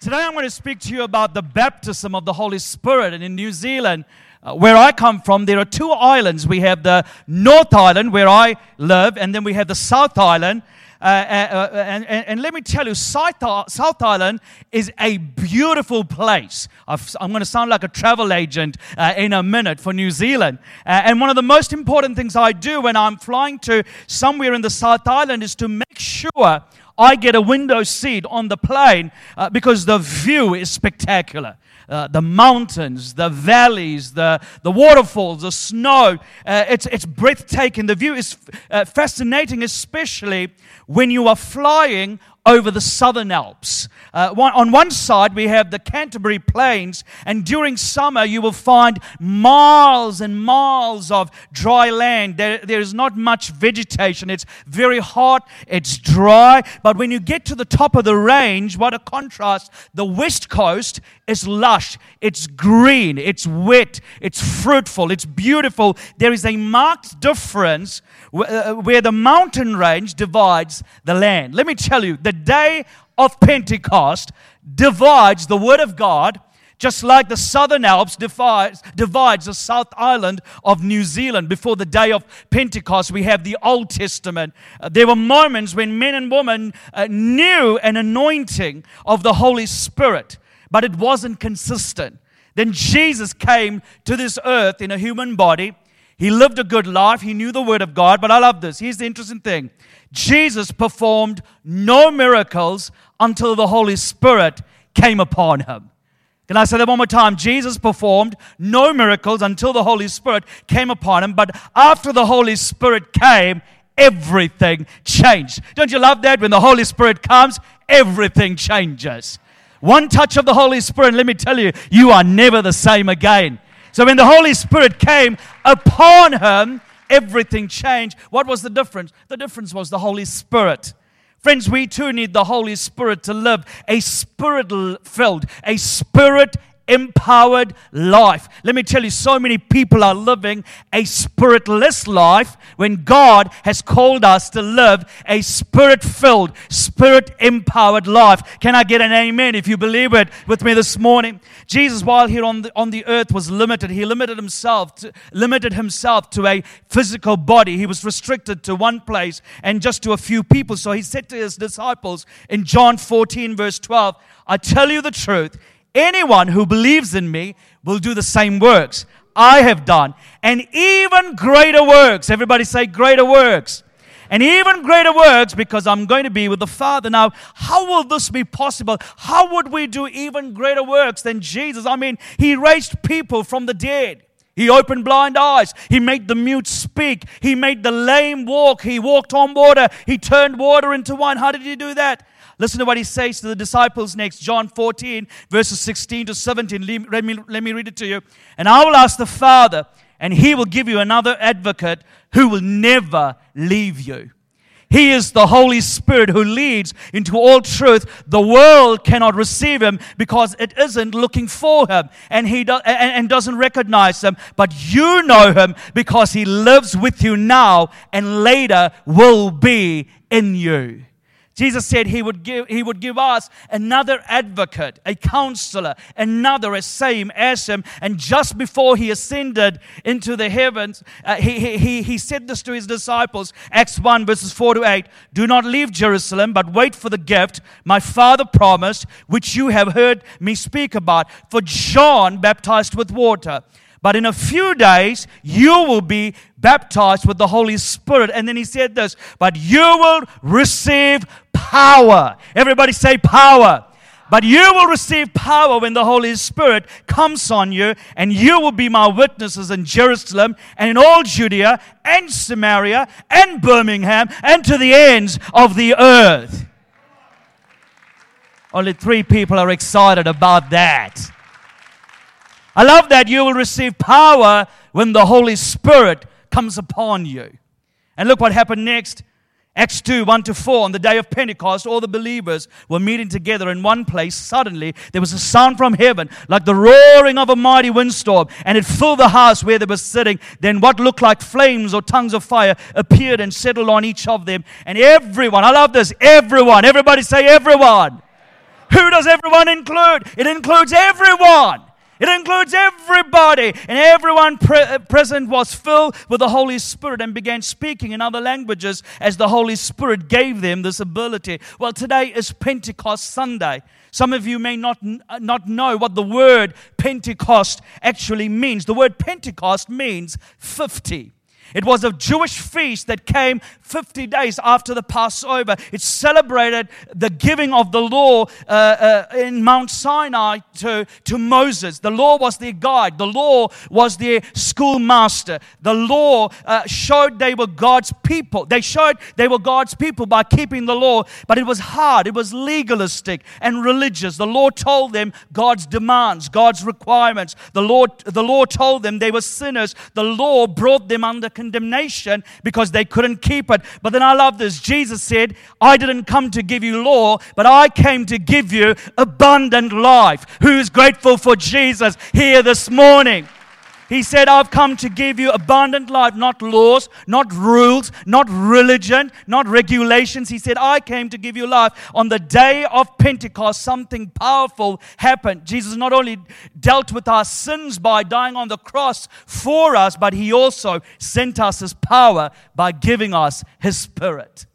Today I'm going to speak to you about the baptism of the Holy Spirit. And in New Zealand, uh, where I come from, there are two islands. We have the North Island, where I live, and then we have the South Island. Uh, uh, uh and, and, and, let me tell you, South, South Island is a beautiful place. i am going to sound like a travel agent in a minute for New Zealand. And one of the most important things I do when I'm flying to somewhere in the South Island is to make sure I get a window seat on the plane uh, because the view is spectacular. Uh, the mountains, the valleys, the, the waterfalls, the snow. Uh, it's, it's breathtaking. The view is uh, fascinating, especially when you are flying over the southern Alps. Uh, on one side, we have the Canterbury Plains, and during summer, you will find miles and miles of dry land. There, there is not much vegetation. It's very hot, it's dry, but when you get to the top of the range, what a contrast! The west coast is lush, it's green, it's wet, it's fruitful, it's beautiful. There is a marked difference uh, where the mountain range divides the land. Let me tell you, the day of Pentecost divides the Word of God just like the Southern Alps divides, divides the South Island of New Zealand. Before the day of Pentecost, we have the Old Testament. Uh, there were moments when men and women uh, knew an anointing of the Holy Spirit, but it wasn't consistent. Then Jesus came to this earth in a human body. He lived a good life. He knew the Word of God. But I love this. Here's the interesting thing Jesus performed no miracles until the Holy Spirit came upon him. Can I say that one more time? Jesus performed no miracles until the Holy Spirit came upon him, but after the Holy Spirit came, everything changed. Don't you love that? When the Holy Spirit comes, everything changes. One touch of the Holy Spirit, let me tell you, you are never the same again. So when the Holy Spirit came upon him, everything changed. What was the difference? The difference was the Holy Spirit. Friends, we too need the Holy Spirit to live a spirit filled, a spirit empowered life. Let me tell you, so many people are living a spiritless life when God has called us to live a spirit filled, spirit empowered life. Can I get an amen if you believe it with me this morning? Jesus, while here on the, on the earth, was limited. He limited himself, to, limited himself to a physical body. He was restricted to one place and just to a few people. So he said to his disciples in John 14, verse 12, I tell you the truth. Anyone who believes in me will do the same works I have done, and even greater works. Everybody say, greater works. And even greater works because I'm going to be with the Father. Now, how will this be possible? How would we do even greater works than Jesus? I mean, He raised people from the dead. He opened blind eyes. He made the mute speak. He made the lame walk. He walked on water. He turned water into wine. How did he do that? Listen to what he says to the disciples next, John 14, verses 16 to 17. Let me, let me read it to you. And I will ask the Father, and he will give you another advocate who will never leave you. He is the Holy Spirit who leads into all truth. The world cannot receive him because it isn't looking for him and he do, and, and doesn't recognize him. But you know him because he lives with you now and later will be in you. Jesus said he would give, he would give us another advocate, a counselor, another as same as him. And just before he ascended into the heavens, uh, he, he, he said this to his disciples, Acts 1 verses 4 to 8, Do not leave Jerusalem, but wait for the gift my father promised, which you have heard me speak about. For John baptized with water but in a few days, you will be baptized with the Holy Spirit. And then he said this, but you will receive power. Everybody say power. But you will receive power when the Holy Spirit comes on you, and you will be my witnesses in Jerusalem and in all Judea and Samaria and Birmingham and to the ends of the earth. Only three people are excited about that. I love that you will receive power when the Holy Spirit comes upon you. And look what happened next. Acts 2 1 to 4, on the day of Pentecost, all the believers were meeting together in one place. Suddenly, there was a sound from heaven like the roaring of a mighty windstorm, and it filled the house where they were sitting. Then, what looked like flames or tongues of fire appeared and settled on each of them. And everyone, I love this, everyone, everybody say everyone Who does everyone include? It includes everyone. It includes everybody, and everyone pre- uh, present was filled with the Holy Spirit and began speaking in other languages as the Holy Spirit gave them this ability. Well, today is Pentecost Sunday. Some of you may not, uh, not know what the word Pentecost actually means. The word Pentecost means 50. It was a Jewish feast that came 50 days after the Passover. It celebrated the giving of the law uh, uh, in Mount Sinai to, to Moses. The law was their guide, the law was their schoolmaster. The law uh, showed they were God's people. They showed they were God's people by keeping the law, but it was hard, it was legalistic and religious. The law told them God's demands, God's requirements. The law, the law told them they were sinners. The law brought them under condemnation because they couldn't keep it. But then I love this. Jesus said, I didn't come to give you law, but I came to give you abundant life. Who's grateful for Jesus here this morning? He said, I've come to give you abundant life, not laws, not rules, not religion, not regulations. He said, I came to give you life. On the day of Pentecost, something powerful happened. Jesus not only dealt with our sins by dying on the cross for us, but he also sent us his power by giving us his spirit.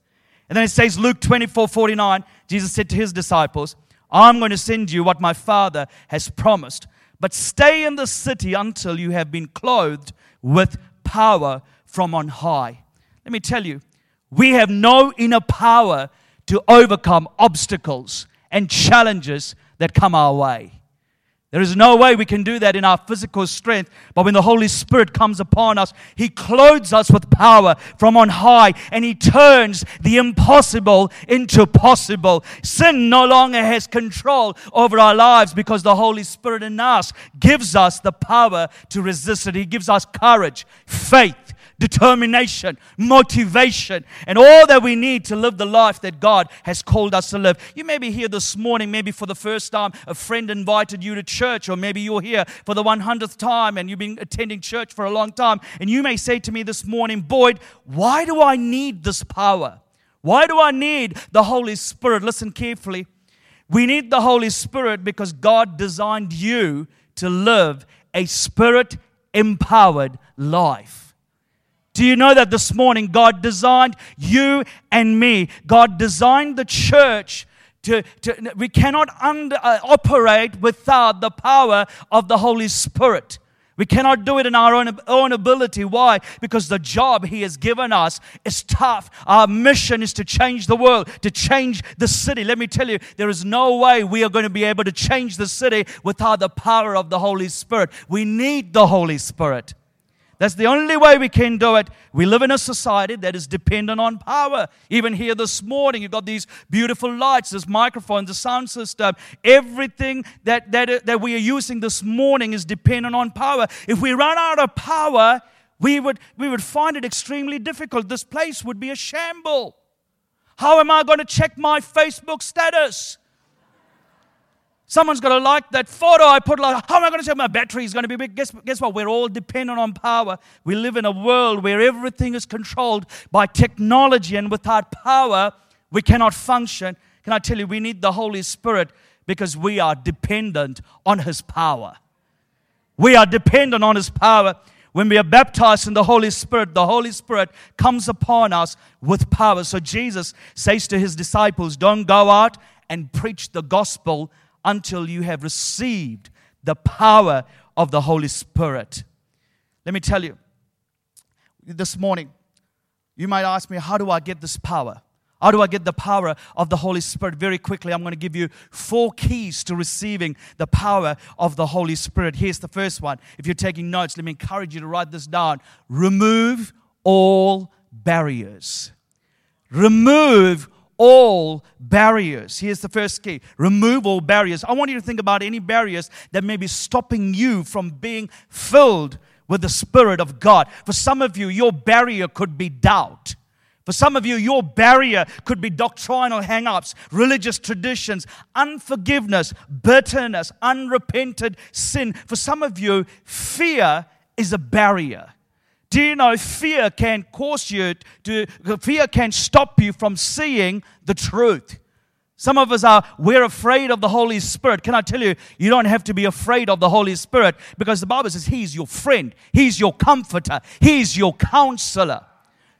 And then it says, Luke 24 49, Jesus said to his disciples, I'm going to send you what my Father has promised but stay in the city until you have been clothed with power from on high. Let me tell you, we have no inner power to overcome obstacles and challenges that come our way. There is no way we can do that in our physical strength, but when the Holy Spirit comes upon us, He clothes us with power from on high and He turns the impossible into possible. Sin no longer has control over our lives because the Holy Spirit in us gives us the power to resist it. He gives us courage, faith, determination, motivation, and all that we need to live the life that God has called us to live. You may be here this morning, maybe for the first time, a friend invited you to church, or maybe you're here for the 100th time and you've been attending church for a long time, and you may say to me this morning, Boyd, why do I need this power? Why do I need the Holy Spirit? Listen carefully. We need the Holy Spirit because God designed you to live a spirit empowered life. Do you know that this morning God designed you and me? God designed the church to, to we cannot under, uh, operate without the power of the Holy Spirit. We cannot do it in our own, own ability. Why? Because the job He has given us is tough. Our mission is to change the world, to change the city. Let me tell you, there is no way we are going to be able to change the city without the power of the Holy Spirit. We need the Holy Spirit. That's the only way we can do it. We live in a society that is dependent on power. Even here this morning, you've got these beautiful lights, this microphone, the sound system. Everything that, that, that we are using this morning is dependent on power. If we run out of power, we would, we would find it extremely difficult. This place would be a shamble. How am I going to check my Facebook status? Someone's got to like that photo I put. Like, how am I going to say my battery is going to be big? Guess, guess what? We're all dependent on power. We live in a world where everything is controlled by technology, and without power, we cannot function. Can I tell you, we need the Holy Spirit because we are dependent on His power. We are dependent on His power. When we are baptized in the Holy Spirit, the Holy Spirit comes upon us with power. So Jesus says to His disciples, Don't go out and preach the gospel until you have received the power of the Holy Spirit. Let me tell you, this morning, you might ask me, How do I get this power? How do I get the power of the Holy Spirit? Very quickly, I'm going to give you four keys to receiving the power of the Holy Spirit. Here's the first one. If you're taking notes, let me encourage you to write this down. Remove all barriers. Remove all barriers. Here's the first key remove all barriers. I want you to think about any barriers that may be stopping you from being filled with the Spirit of God. For some of you, your barrier could be doubt. For some of you, your barrier could be doctrinal hang ups, religious traditions, unforgiveness, bitterness, unrepented sin. For some of you, fear is a barrier. Do you know fear can cause you to, fear can stop you from seeing the truth? Some of us are, we're afraid of the Holy Spirit. Can I tell you, you don't have to be afraid of the Holy Spirit because the Bible says He's your friend, He's your comforter, He's your counselor.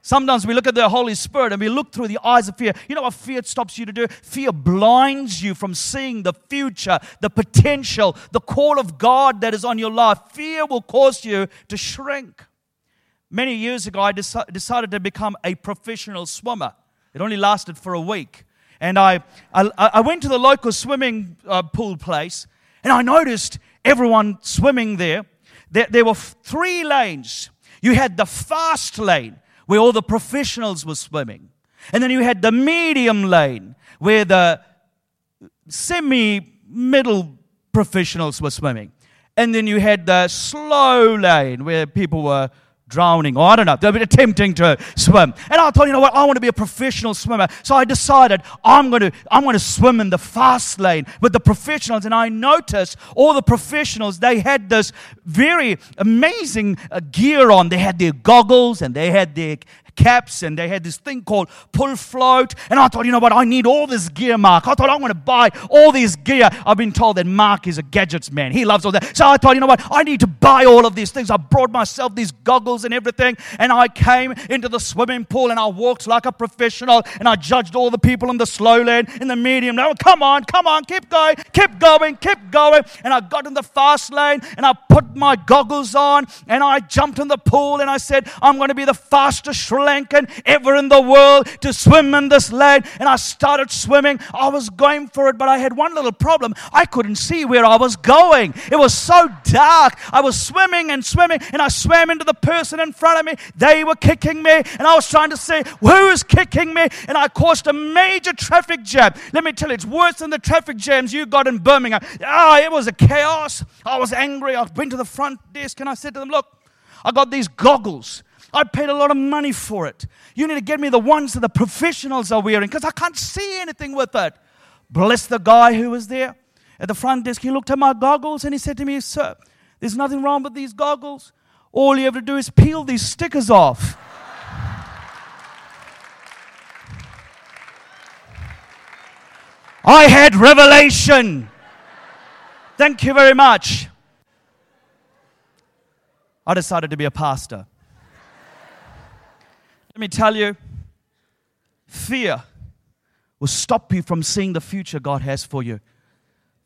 Sometimes we look at the Holy Spirit and we look through the eyes of fear. You know what fear stops you to do? Fear blinds you from seeing the future, the potential, the call of God that is on your life. Fear will cause you to shrink. Many years ago, I deci- decided to become a professional swimmer. It only lasted for a week. And I, I, I went to the local swimming uh, pool place and I noticed everyone swimming there. There, there were three lanes. You had the fast lane where all the professionals were swimming. And then you had the medium lane where the semi middle professionals were swimming. And then you had the slow lane where people were drowning, or I don't know, they were attempting to swim. And I thought, you know what, I want to be a professional swimmer. So I decided I'm going to, I'm going to swim in the fast lane with the professionals. And I noticed all the professionals, they had this very amazing uh, gear on. They had their goggles and they had their caps and they had this thing called pull float. And I thought, you know what, I need all this gear, Mark. I thought I'm going to buy all this gear. I've been told that Mark is a gadgets man. He loves all that. So I thought, you know what, I need to buy all of these things. I brought myself these goggles and everything. And I came into the swimming pool and I walked like a professional and I judged all the people in the slow lane, in the medium. Now, oh, come on, come on, keep going, keep going, keep going. And I got in the fast lane and I put my goggles on and I jumped in the pool and I said, I'm going to be the fastest Lankan ever in the world to swim in this lane. And I started swimming. I was going for it, but I had one little problem. I couldn't see where I was going. It was so dark. I was swimming and swimming, and I swam into the person in front of me. They were kicking me, and I was trying to say, Who is kicking me? And I caused a major traffic jam. Let me tell you, it's worse than the traffic jams you got in Birmingham. Ah, it was a chaos. I was angry. I went to the front desk and I said to them, Look, I got these goggles. I paid a lot of money for it. You need to get me the ones that the professionals are wearing because I can't see anything with it. Bless the guy who was there at the front desk. He looked at my goggles and he said to me, Sir, there's nothing wrong with these goggles. All you have to do is peel these stickers off. I had revelation. Thank you very much. I decided to be a pastor. Let me tell you, fear will stop you from seeing the future God has for you.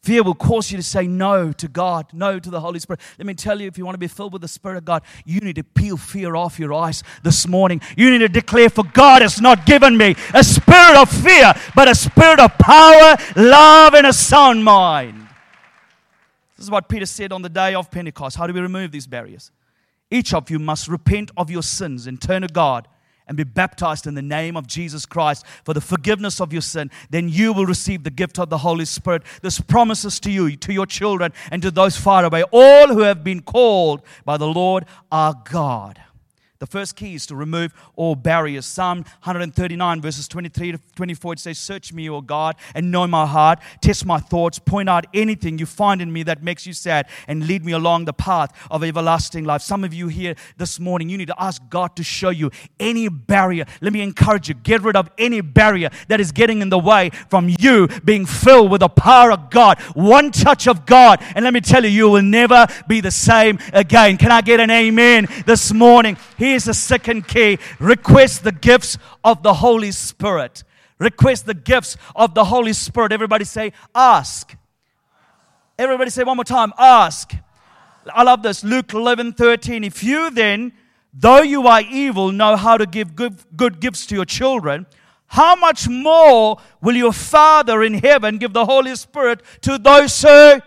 Fear will cause you to say no to God, no to the Holy Spirit. Let me tell you, if you want to be filled with the Spirit of God, you need to peel fear off your eyes this morning. You need to declare, For God has not given me a spirit of fear, but a spirit of power, love, and a sound mind. This is what Peter said on the day of Pentecost. How do we remove these barriers? Each of you must repent of your sins and turn to God and be baptized in the name of Jesus Christ for the forgiveness of your sin, then you will receive the gift of the Holy Spirit. This promises to you, to your children, and to those far away, all who have been called by the Lord our God. The first key is to remove all barriers. Psalm 139, verses 23 to 24, it says, Search me, O God, and know my heart. Test my thoughts. Point out anything you find in me that makes you sad, and lead me along the path of everlasting life. Some of you here this morning, you need to ask God to show you any barrier. Let me encourage you get rid of any barrier that is getting in the way from you being filled with the power of God. One touch of God, and let me tell you, you will never be the same again. Can I get an amen this morning? Here's the second key request the gifts of the Holy Spirit. Request the gifts of the Holy Spirit. Everybody say, ask. Everybody say one more time, ask. I love this. Luke 11 13. If you then, though you are evil, know how to give good, good gifts to your children, how much more will your Father in heaven give the Holy Spirit to those who?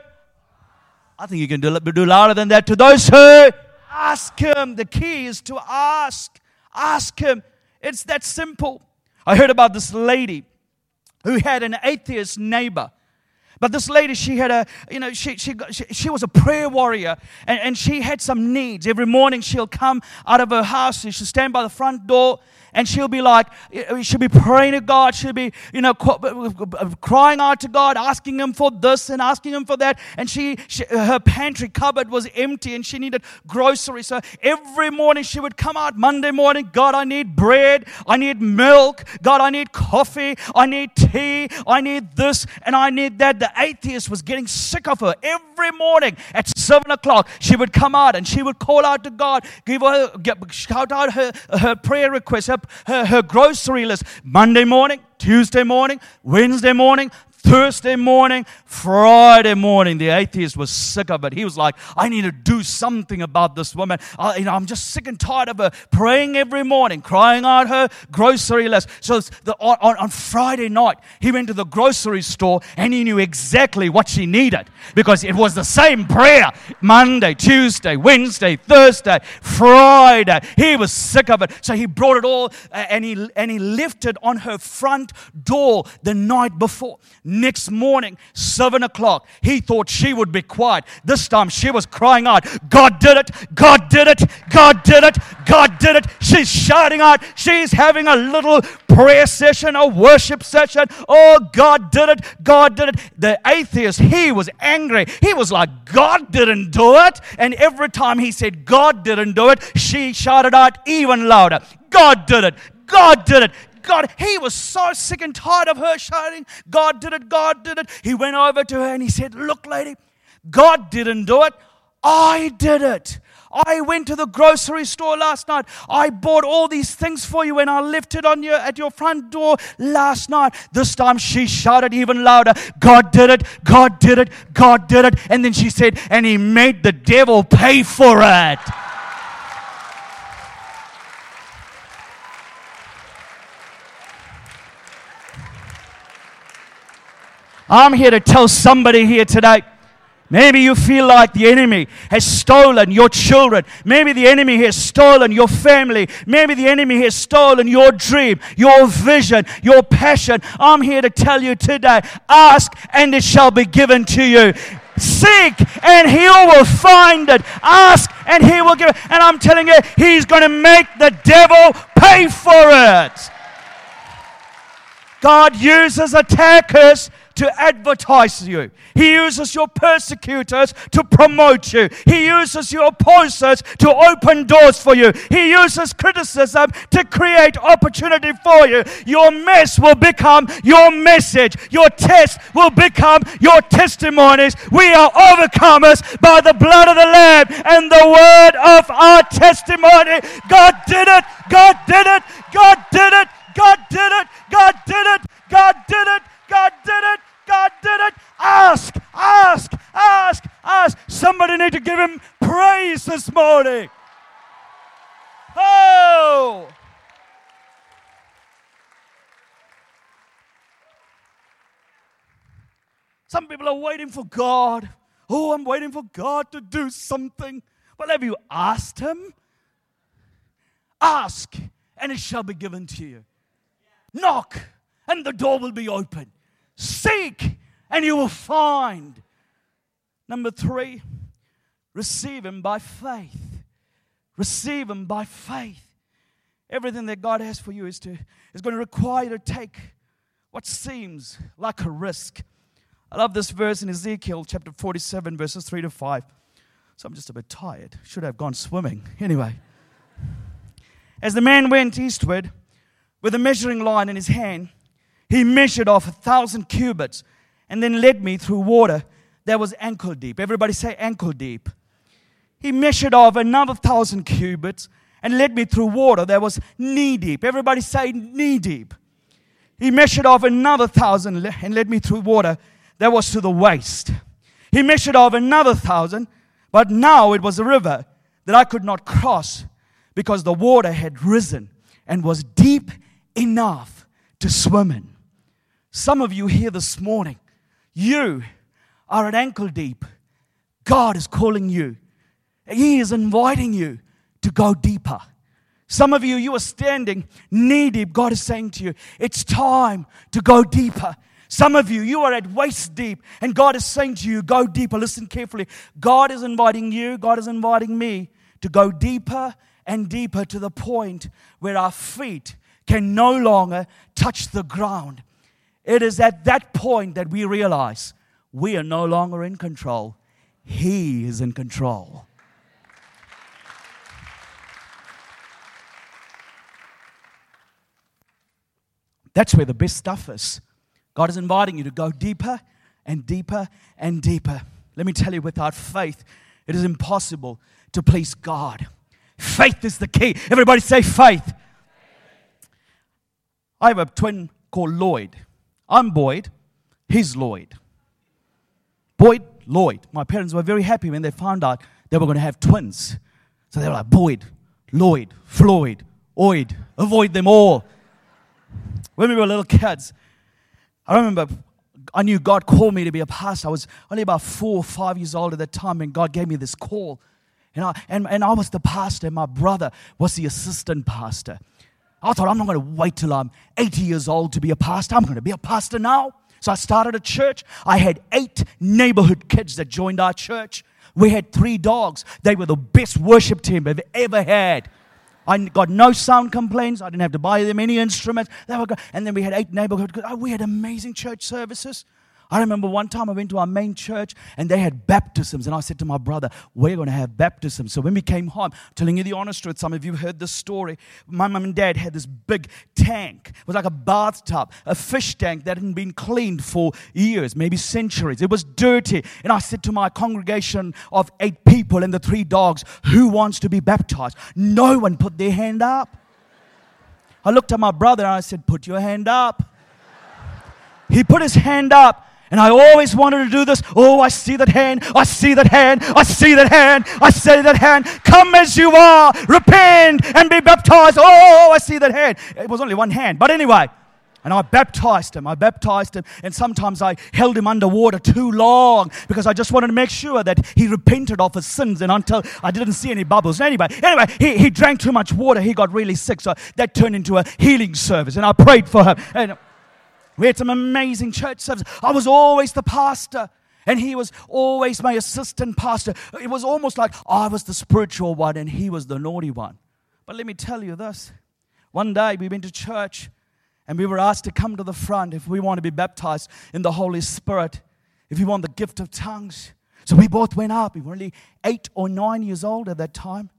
I think you can do, do louder than that. To those who Ask Him. The key is to ask. Ask Him. It's that simple. I heard about this lady who had an atheist neighbor. But this lady, she had a, you know, she, she, she, she was a prayer warrior and, and she had some needs. Every morning she'll come out of her house, and she'll stand by the front door and she'll be like, she'll be praying to God. She'll be, you know, crying out to God, asking Him for this and asking Him for that. And she, she her pantry cupboard was empty and she needed groceries. So every morning she would come out Monday morning, God, I need bread, I need milk, God, I need coffee, I need tea, I need this, and I need that. The atheist was getting sick of her. Every morning at seven o'clock, she would come out and she would call out to God, give her, shout out her, her prayer requests, her, her, her grocery list. Monday morning, Tuesday morning, Wednesday morning, Thursday morning, Friday morning, the atheist was sick of it. He was like, I need to do something about this woman. I, you know, I'm just sick and tired of her praying every morning, crying out her grocery list. So the, on, on Friday night, he went to the grocery store and he knew exactly what she needed because it was the same prayer Monday, Tuesday, Wednesday, Thursday, Friday. He was sick of it. So he brought it all and, he, and he left it on her front door the night before. Next morning, seven o'clock, he thought she would be quiet. This time she was crying out, God did it, God did it, God did it, God did it. She's shouting out, she's having a little prayer session, a worship session. Oh, God did it, God did it. The atheist, he was angry. He was like, God didn't do it. And every time he said, God didn't do it, she shouted out even louder, God did it, God did it. God, he was so sick and tired of her shouting, God did it, God did it. He went over to her and he said, Look, lady, God didn't do it, I did it. I went to the grocery store last night. I bought all these things for you and I left it on your at your front door last night. This time she shouted even louder, God did it, God did it, God did it. And then she said, and he made the devil pay for it. I'm here to tell somebody here today. Maybe you feel like the enemy has stolen your children. Maybe the enemy has stolen your family. Maybe the enemy has stolen your dream, your vision, your passion. I'm here to tell you today ask and it shall be given to you. Seek and he will find it. Ask and he will give it. And I'm telling you, he's going to make the devil pay for it. God uses attackers to advertise you. He uses your persecutors to promote you. He uses your opposers to open doors for you. He uses criticism to create opportunity for you. Your mess will become your message. Your test will become your testimonies. We are overcomers by the blood of the Lamb and the word of our testimony. God did it. God did it. God did it. God did it. God did it. God did it. God did it. God did it. Ask, ask, ask, ask. Somebody need to give him praise this morning. Oh! Some people are waiting for God. Oh, I'm waiting for God to do something. Well, have you asked Him? Ask, and it shall be given to you. Knock, and the door will be open. Seek, and you will find. Number three, receive Him by faith. Receive Him by faith. Everything that God has for you is, to, is going to require you to take what seems like a risk. I love this verse in Ezekiel chapter 47, verses 3 to 5. So I'm just a bit tired. Should have gone swimming. Anyway. As the man went eastward with a measuring line in his hand, he measured off a thousand cubits and then led me through water that was ankle deep. Everybody say ankle deep. He measured off another thousand cubits and led me through water that was knee deep. Everybody say knee deep. He measured off another thousand and led me through water that was to the waist. He measured off another thousand, but now it was a river that I could not cross because the water had risen and was deep enough to swim in. Some of you here this morning, you are at ankle deep. God is calling you. He is inviting you to go deeper. Some of you, you are standing knee deep. God is saying to you, it's time to go deeper. Some of you, you are at waist deep, and God is saying to you, go deeper. Listen carefully. God is inviting you, God is inviting me to go deeper and deeper to the point where our feet can no longer touch the ground. It is at that point that we realize we are no longer in control. He is in control. That's where the best stuff is. God is inviting you to go deeper and deeper and deeper. Let me tell you, without faith, it is impossible to please God. Faith is the key. Everybody say faith. I have a twin called Lloyd. I'm Boyd, he's Lloyd. Boyd, Lloyd. My parents were very happy when they found out they were going to have twins. So they were like, Boyd, Lloyd, Floyd, Oid, avoid them all. When we were little kids, I remember I knew God called me to be a pastor. I was only about four or five years old at that time, and God gave me this call. And I, and, and I was the pastor, and my brother was the assistant pastor. I thought, I'm not going to wait till I'm 80 years old to be a pastor. I'm going to be a pastor now. So I started a church. I had eight neighborhood kids that joined our church. We had three dogs. They were the best worship team I've ever had. I got no sound complaints. I didn't have to buy them any instruments. They were good. And then we had eight neighborhood. kids. Oh, We had amazing church services. I remember one time I went to our main church and they had baptisms. And I said to my brother, We're going to have baptisms. So when we came home, telling you the honest truth, some of you heard this story. My mum and dad had this big tank. It was like a bathtub, a fish tank that hadn't been cleaned for years, maybe centuries. It was dirty. And I said to my congregation of eight people and the three dogs, Who wants to be baptized? No one put their hand up. I looked at my brother and I said, Put your hand up. He put his hand up and I always wanted to do this. Oh, I see that hand. I see that hand. I see that hand. I see that hand. Come as you are. Repent and be baptized. Oh, I see that hand. It was only one hand. But anyway, and I baptized him. I baptized him. And sometimes I held him underwater too long because I just wanted to make sure that he repented of his sins. And until I didn't see any bubbles. Anyway, anyway, he, he drank too much water. He got really sick. So that turned into a healing service. And I prayed for him. And we had some amazing church services. I was always the pastor. And he was always my assistant pastor. It was almost like I was the spiritual one and he was the naughty one. But let me tell you this. One day we went to church and we were asked to come to the front if we want to be baptized in the Holy Spirit, if we want the gift of tongues. So we both went up. We were only eight or nine years old at that time.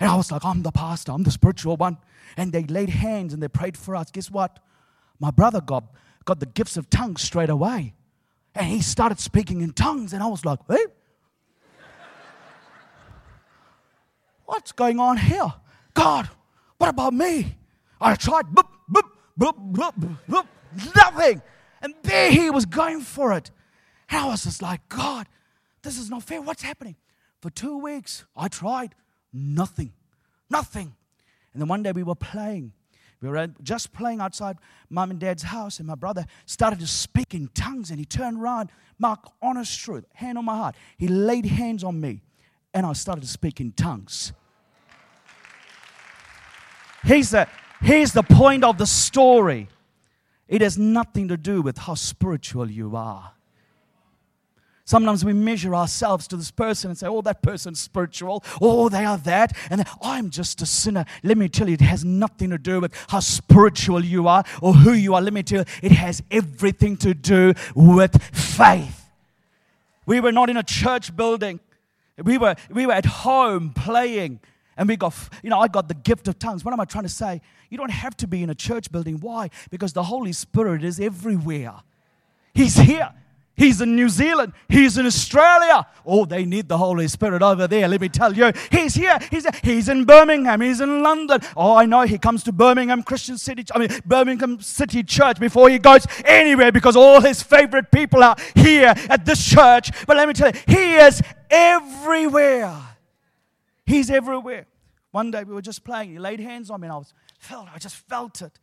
And I was like, I'm the pastor, I'm the spiritual one. And they laid hands and they prayed for us. Guess what? My brother got got the gifts of tongues straight away. And he started speaking in tongues, and I was like, hey, what's going on here? God, what about me? I tried, boop, boop, boop, boop, boop, nothing. And there he was going for it. And I was just like, God, this is not fair. What's happening? For two weeks, I tried, nothing, nothing. And then one day we were playing we were just playing outside mom and dad's house, and my brother started to speak in tongues. And he turned around, Mark, honest truth, hand on my heart. He laid hands on me, and I started to speak in tongues. Here's the, here's the point of the story it has nothing to do with how spiritual you are. Sometimes we measure ourselves to this person and say, oh, that person's spiritual. Oh, they are that. And I'm just a sinner. Let me tell you, it has nothing to do with how spiritual you are or who you are. Let me tell you, it has everything to do with faith. We were not in a church building, we were, we were at home playing. And we got, you know, I got the gift of tongues. What am I trying to say? You don't have to be in a church building. Why? Because the Holy Spirit is everywhere. He's here. He's in New Zealand. He's in Australia. Oh, they need the Holy Spirit over there. Let me tell you. He's here. He's, he's in Birmingham. He's in London. Oh, I know he comes to Birmingham Christian City, I mean, Birmingham City Church before he goes anywhere because all his favorite people are here at this church. But let me tell you, he is everywhere. He's everywhere. One day we were just playing. He laid hands on me and I was felt, I just felt it.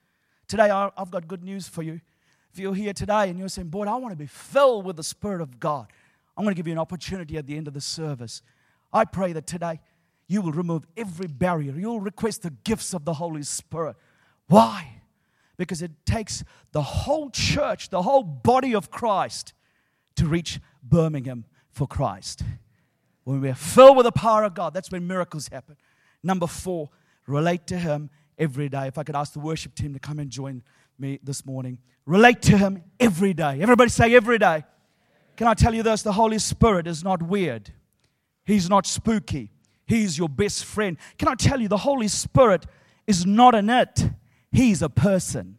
Today I've got good news for you. If you're here today and you're saying, Boy, I want to be filled with the Spirit of God, I'm going to give you an opportunity at the end of the service. I pray that today you will remove every barrier. You'll request the gifts of the Holy Spirit. Why? Because it takes the whole church, the whole body of Christ to reach Birmingham for Christ. When we're filled with the power of God, that's when miracles happen. Number four, relate to Him every day. If I could ask the worship team to come and join me this morning. Relate to Him every day. Everybody say every day. Can I tell you this? The Holy Spirit is not weird, He's not spooky. He's your best friend. Can I tell you, the Holy Spirit is not an it, He's a person.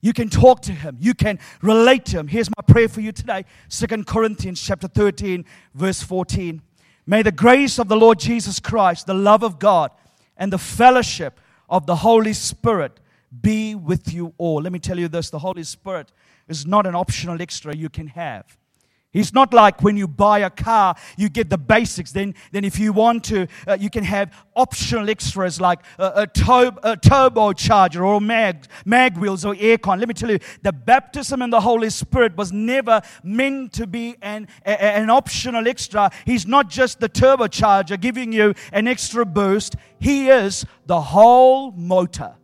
You can talk to him. You can relate to him. Here's my prayer for you today. Second Corinthians chapter 13, verse 14. May the grace of the Lord Jesus Christ, the love of God, and the fellowship of the Holy Spirit be with you all. Let me tell you this the Holy Spirit is not an optional extra you can have. It's not like when you buy a car, you get the basics. Then, then if you want to, uh, you can have optional extras like a, a, tur- a turbocharger or mag, mag wheels or aircon. Let me tell you, the baptism in the Holy Spirit was never meant to be an, a, an optional extra. He's not just the turbocharger giving you an extra boost. He is the whole motor.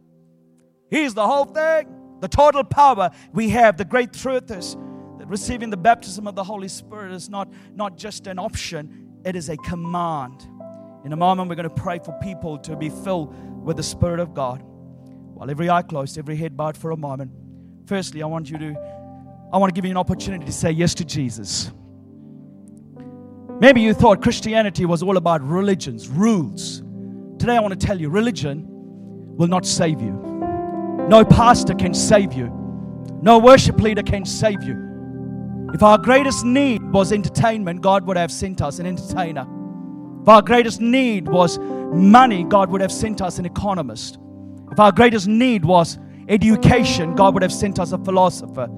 He's the whole thing. The total power we have. The great truth is, that receiving the baptism of the Holy Spirit is not, not just an option, it is a command. In a moment, we're going to pray for people to be filled with the Spirit of God. While every eye closed, every head bowed for a moment. Firstly, I want you to, I want to give you an opportunity to say yes to Jesus. Maybe you thought Christianity was all about religions, rules. Today, I want to tell you religion will not save you. No pastor can save you. No worship leader can save you. If our greatest need was entertainment, God would have sent us an entertainer. If our greatest need was money, God would have sent us an economist. If our greatest need was education, God would have sent us a philosopher.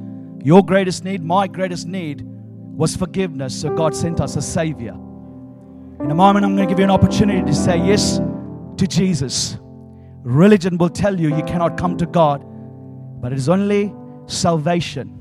Your greatest need, my greatest need, was forgiveness, so God sent us a Savior. In a moment, I'm going to give you an opportunity to say yes to Jesus. Religion will tell you you cannot come to God, but it is only salvation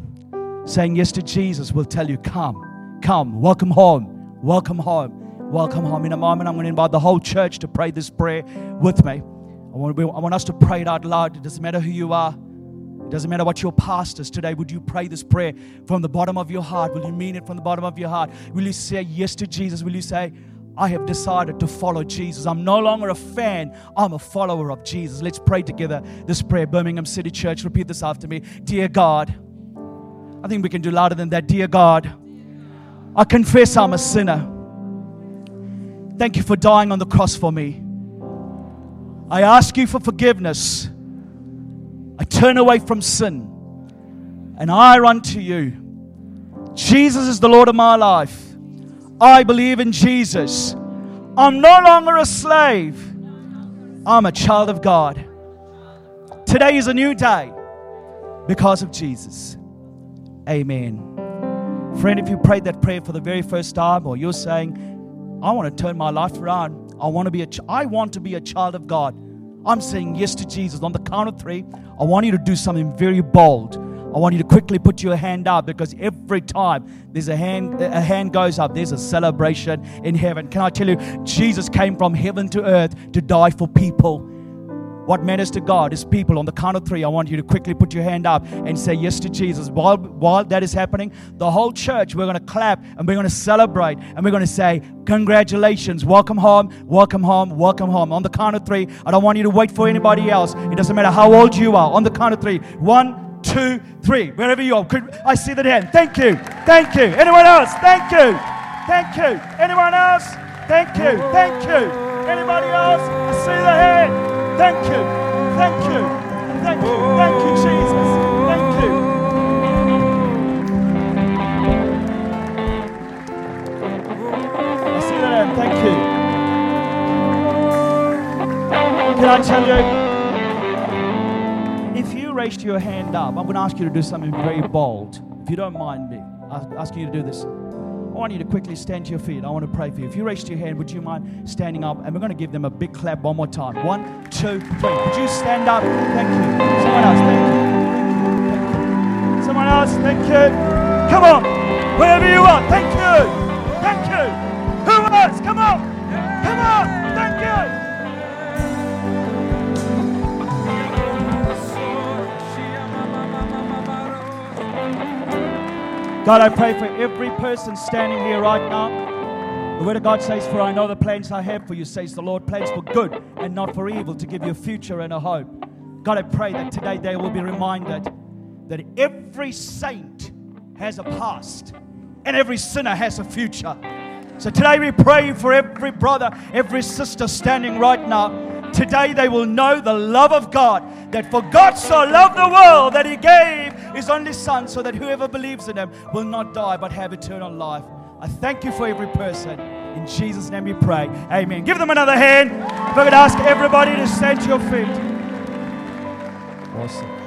saying yes to Jesus will tell you, Come, come, welcome home, welcome home, welcome home. In a moment, I'm going to invite the whole church to pray this prayer with me. I want, I want us to pray it out loud. It doesn't matter who you are, it doesn't matter what your past is today. Would you pray this prayer from the bottom of your heart? Will you mean it from the bottom of your heart? Will you say yes to Jesus? Will you say, I have decided to follow Jesus. I'm no longer a fan, I'm a follower of Jesus. Let's pray together this prayer. Birmingham City Church, repeat this after me. Dear God, I think we can do louder than that. Dear God, I confess I'm a sinner. Thank you for dying on the cross for me. I ask you for forgiveness. I turn away from sin and I run to you. Jesus is the Lord of my life. I believe in Jesus. I'm no longer a slave, I'm a child of God. Today is a new day because of Jesus. Amen. Friend, if you prayed that prayer for the very first time, or you're saying, I want to turn my life around, I want to be a, ch- I want to be a child of God. I'm saying yes to Jesus. On the count of three, I want you to do something very bold. I want you to quickly put your hand up because every time there's a hand, a hand goes up, there's a celebration in heaven. Can I tell you, Jesus came from heaven to earth to die for people. What matters to God is people. On the count of three, I want you to quickly put your hand up and say yes to Jesus. While, while that is happening, the whole church, we're going to clap and we're going to celebrate and we're going to say, Congratulations, welcome home, welcome home, welcome home. On the count of three, I don't want you to wait for anybody else. It doesn't matter how old you are. On the count of three, one, two, three. Wherever you are. I see that hand. Thank you. Thank you. Anyone else? Thank you. Thank you. Anyone else? Thank you. Thank you. Anybody else? I see the hand. Thank you. Thank you. Thank you. Thank you, Jesus. Thank you. I see that. Thank you. Can I tell you? Raised your hand up, I'm going to ask you to do something very bold. If you don't mind me, asking you to do this. I want you to quickly stand to your feet. I want to pray for you. If you raised your hand, would you mind standing up? And we're going to give them a big clap one more time. One, two, three. Would you stand up? Thank you. Someone else, thank you. Thank you. Someone else, thank you. Come on. Wherever you are, thank you. God, I pray for every person standing here right now. The word of God says, For I know the plans I have for you, says the Lord, plans for good and not for evil, to give you a future and a hope. God, I pray that today they will be reminded that every saint has a past and every sinner has a future. So today we pray for every brother, every sister standing right now. Today they will know the love of God. That for God so loved the world that He gave His only Son, so that whoever believes in Him will not die but have eternal life. I thank you for every person. In Jesus' name we pray. Amen. Give them another hand. If I could ask everybody to stand to your feet. Awesome.